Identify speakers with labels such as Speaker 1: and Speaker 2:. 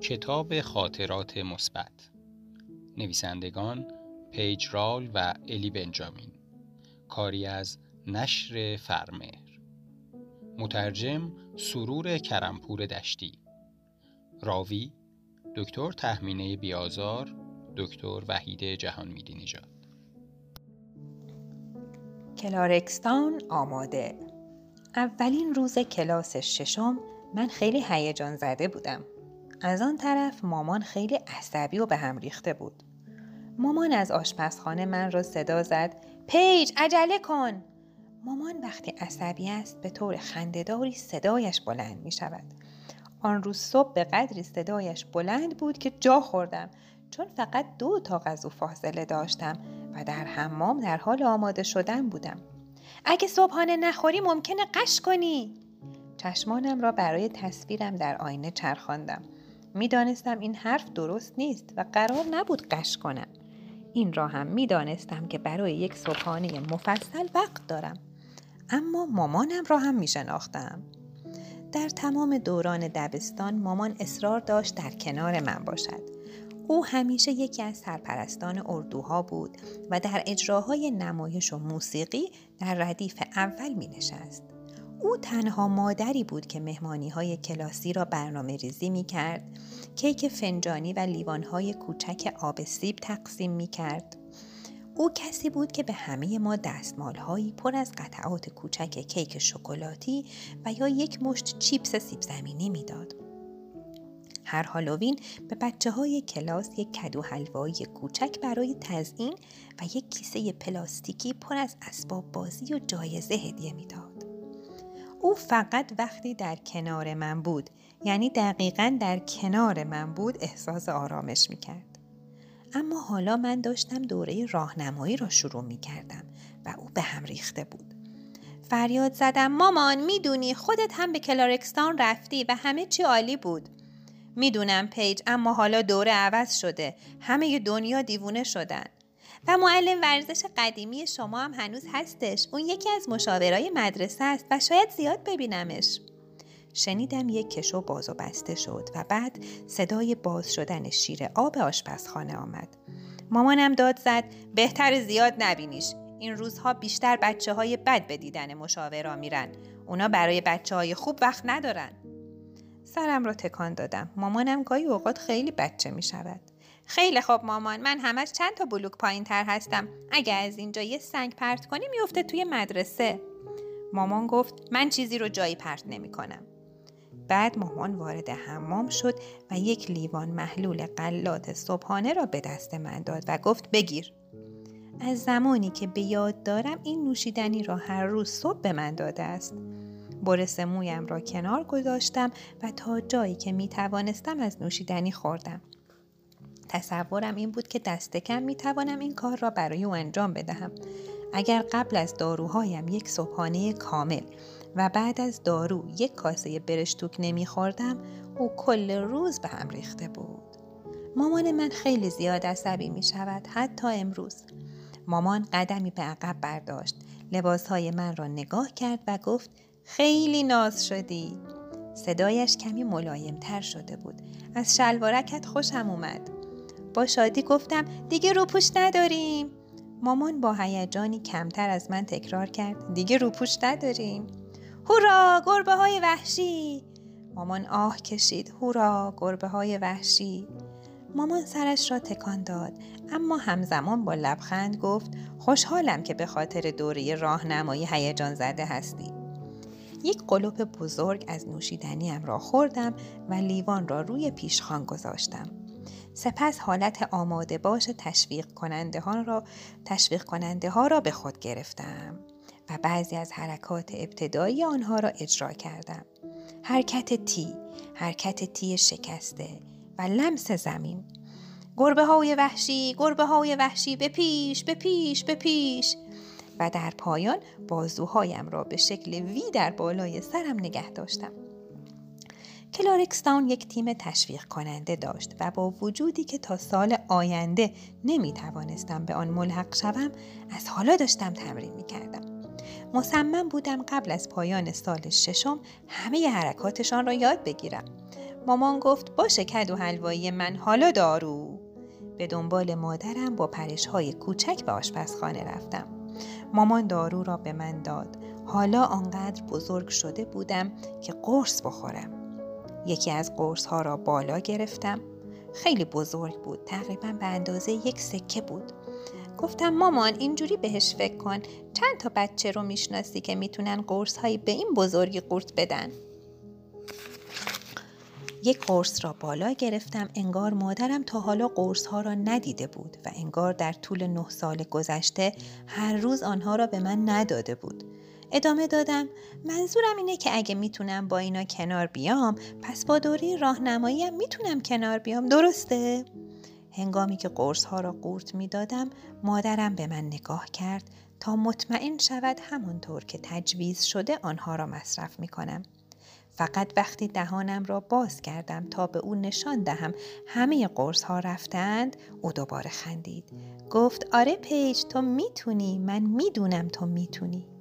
Speaker 1: کتاب خاطرات مثبت. نویسندگان پیج رال و الی بنجامین. کاری از نشر فرمهر. مترجم سرور کرمپور دشتی. راوی دکتر تهمینه بیازار دکتر وحید جهان میدی نژاد
Speaker 2: کلارکستان آماده. اولین روز کلاس ششم من خیلی هیجان زده بودم. از آن طرف مامان خیلی عصبی و به هم ریخته بود. مامان از آشپزخانه من را صدا زد. پیج عجله کن! مامان وقتی عصبی است به طور خندهداری صدایش بلند می شود. آن روز صبح به قدری صدایش بلند بود که جا خوردم. چون فقط دو تا غذا فاصله داشتم و در حمام در حال آماده شدن بودم. اگه صبحانه نخوری ممکنه قش کنی! چشمانم را برای تصویرم در آینه چرخاندم. می‌دانستم این حرف درست نیست و قرار نبود قش کنم این را هم می‌دانستم که برای یک صبحانه مفصل وقت دارم اما مامانم را هم می شناختم. در تمام دوران دبستان مامان اصرار داشت در کنار من باشد او همیشه یکی از سرپرستان اردوها بود و در اجراهای نمایش و موسیقی در ردیف اول می نشست. او تنها مادری بود که مهمانی های کلاسی را برنامه ریزی می کرد، کیک فنجانی و لیوان های کوچک آب سیب تقسیم می کرد. او کسی بود که به همه ما دستمال هایی پر از قطعات کوچک کیک شکلاتی و یا یک مشت چیپس سیب زمینی می‌داد. هر هالووین به بچه های کلاس یک کدو حلوایی کوچک برای تزیین و یک کیسه پلاستیکی پر از اسباب بازی و جایزه هدیه می‌داد. او فقط وقتی در کنار من بود یعنی دقیقا در کنار من بود احساس آرامش می کرد. اما حالا من داشتم دوره راهنمایی را شروع می کردم و او به هم ریخته بود. فریاد زدم مامان می‌دونی خودت هم به کلارکستان رفتی و همه چی عالی بود. می‌دونم پیج اما حالا دوره عوض شده همه دنیا دیوونه شدن و معلم ورزش قدیمی شما هم هنوز هستش. اون یکی از مشاورای مدرسه است و شاید زیاد ببینمش. شنیدم یک کشو باز و بسته شد و بعد صدای باز شدن شیر آب آشپزخانه آمد. مامانم داد زد بهتر زیاد نبینیش. این روزها بیشتر بچه های بد به دیدن مشاورا میرن. اونا برای بچه های خوب وقت ندارن. سرم را تکان دادم. مامانم گاهی اوقات خیلی بچه می شود خیلی خوب مامان. من همش چند تا بلوک پایین تر هستم. اگه از اینجا یه سنگ پرت کنی میفته توی مدرسه. مامان گفت من چیزی رو جایی پرت نمی کنم. بعد مامان وارد حمام شد و یک لیوان محلول قلات صبحانه را به دست من داد و گفت بگیر. از زمانی که به یاد دارم این نوشیدنی را هر روز صبح به من داده است. برس مویم را کنار گذاشتم و تا جایی که می توانستم از نوشیدنی خوردم. تصورم این بود که دست کم می توانم این کار را برای او انجام بدهم. اگر قبل از داروهایم یک صبحانه کامل و بعد از دارو یک کاسه برشتوک نمی خوردم او کل روز به هم ریخته بود. مامان من خیلی زیاد عصبی می شود حتی امروز. مامان قدمی به عقب برداشت لباسهای من را نگاه کرد و گفت خیلی ناز شدی صدایش کمی ملایم تر شده بود از شلوارکت خوشم اومد با شادی گفتم دیگه روپوش نداریم. مامان با هیجانی کمتر از من تکرار کرد دیگه روپوش نداریم. هورا گربه های وحشی! مامان آه کشید هورا گربه های وحشی! مامان سرش را تکان داد اما همزمان با لبخند گفت خوشحالم که به خاطر دوره راهنمایی هیجان زده هستی. یک قلوپ بزرگ از نوشیدنیم را خوردم و لیوان را روی پیشخان گذاشتم. سپس حالت آماده باش تشویق کننده ها را تشویق کننده ها را به خود گرفتم و بعضی از حرکات ابتدایی آنها را اجرا کردم. حرکت تی، حرکت تی شکسته و لمس زمین. گربه های وحشی، گربه های وحشی به پیش، به پیش، به پیش. و در پایان بازوهایم را به شکل وی در بالای سرم نگه داشتم. کلارکستان یک تیم تشویق کننده داشت و با وجودی که تا سال آینده نمی توانستم به آن ملحق شوم از حالا داشتم تمرین می کردم. مصمم بودم قبل از پایان سال ششم همه حرکاتشان را یاد بگیرم. مامان گفت باشه کدو حلوایی من حالا دارو به دنبال مادرم با پرش های کوچک به آشپزخانه رفتم مامان دارو را به من داد حالا آنقدر بزرگ شده بودم که قرص بخورم یکی از قرص ها را بالا گرفتم. خیلی بزرگ بود تقریبا به اندازه یک سکه بود. گفتم مامان اینجوری بهش فکر کن. چند تا بچه رو می‌شناسی که می‌تونن قرص هایی به این بزرگی قورت بدن. یک قرص را بالا گرفتم. انگار مادرم تا حالا قرص ها را ندیده بود و انگار در طول نه سال گذشته هر روز آنها را به من نداده بود. ادامه دادم. منظورم اینه که اگه می‌تونم با اینا کنار بیام پس با دوره راهنمایی می‌تونم کنار بیام. درسته؟ هنگامی که قرص ها را قورت می دادم مادرم به من نگاه کرد. تا مطمئن شود همانطور که تجویز شده آنها را مصرف می کنم. فقط وقتی دهانم را باز کردم تا به او نشان دهم همه قرص ها رفتند او دوباره خندید. گفت آره پیج تو می‌تونی. من می‌دونم تو می‌تونی.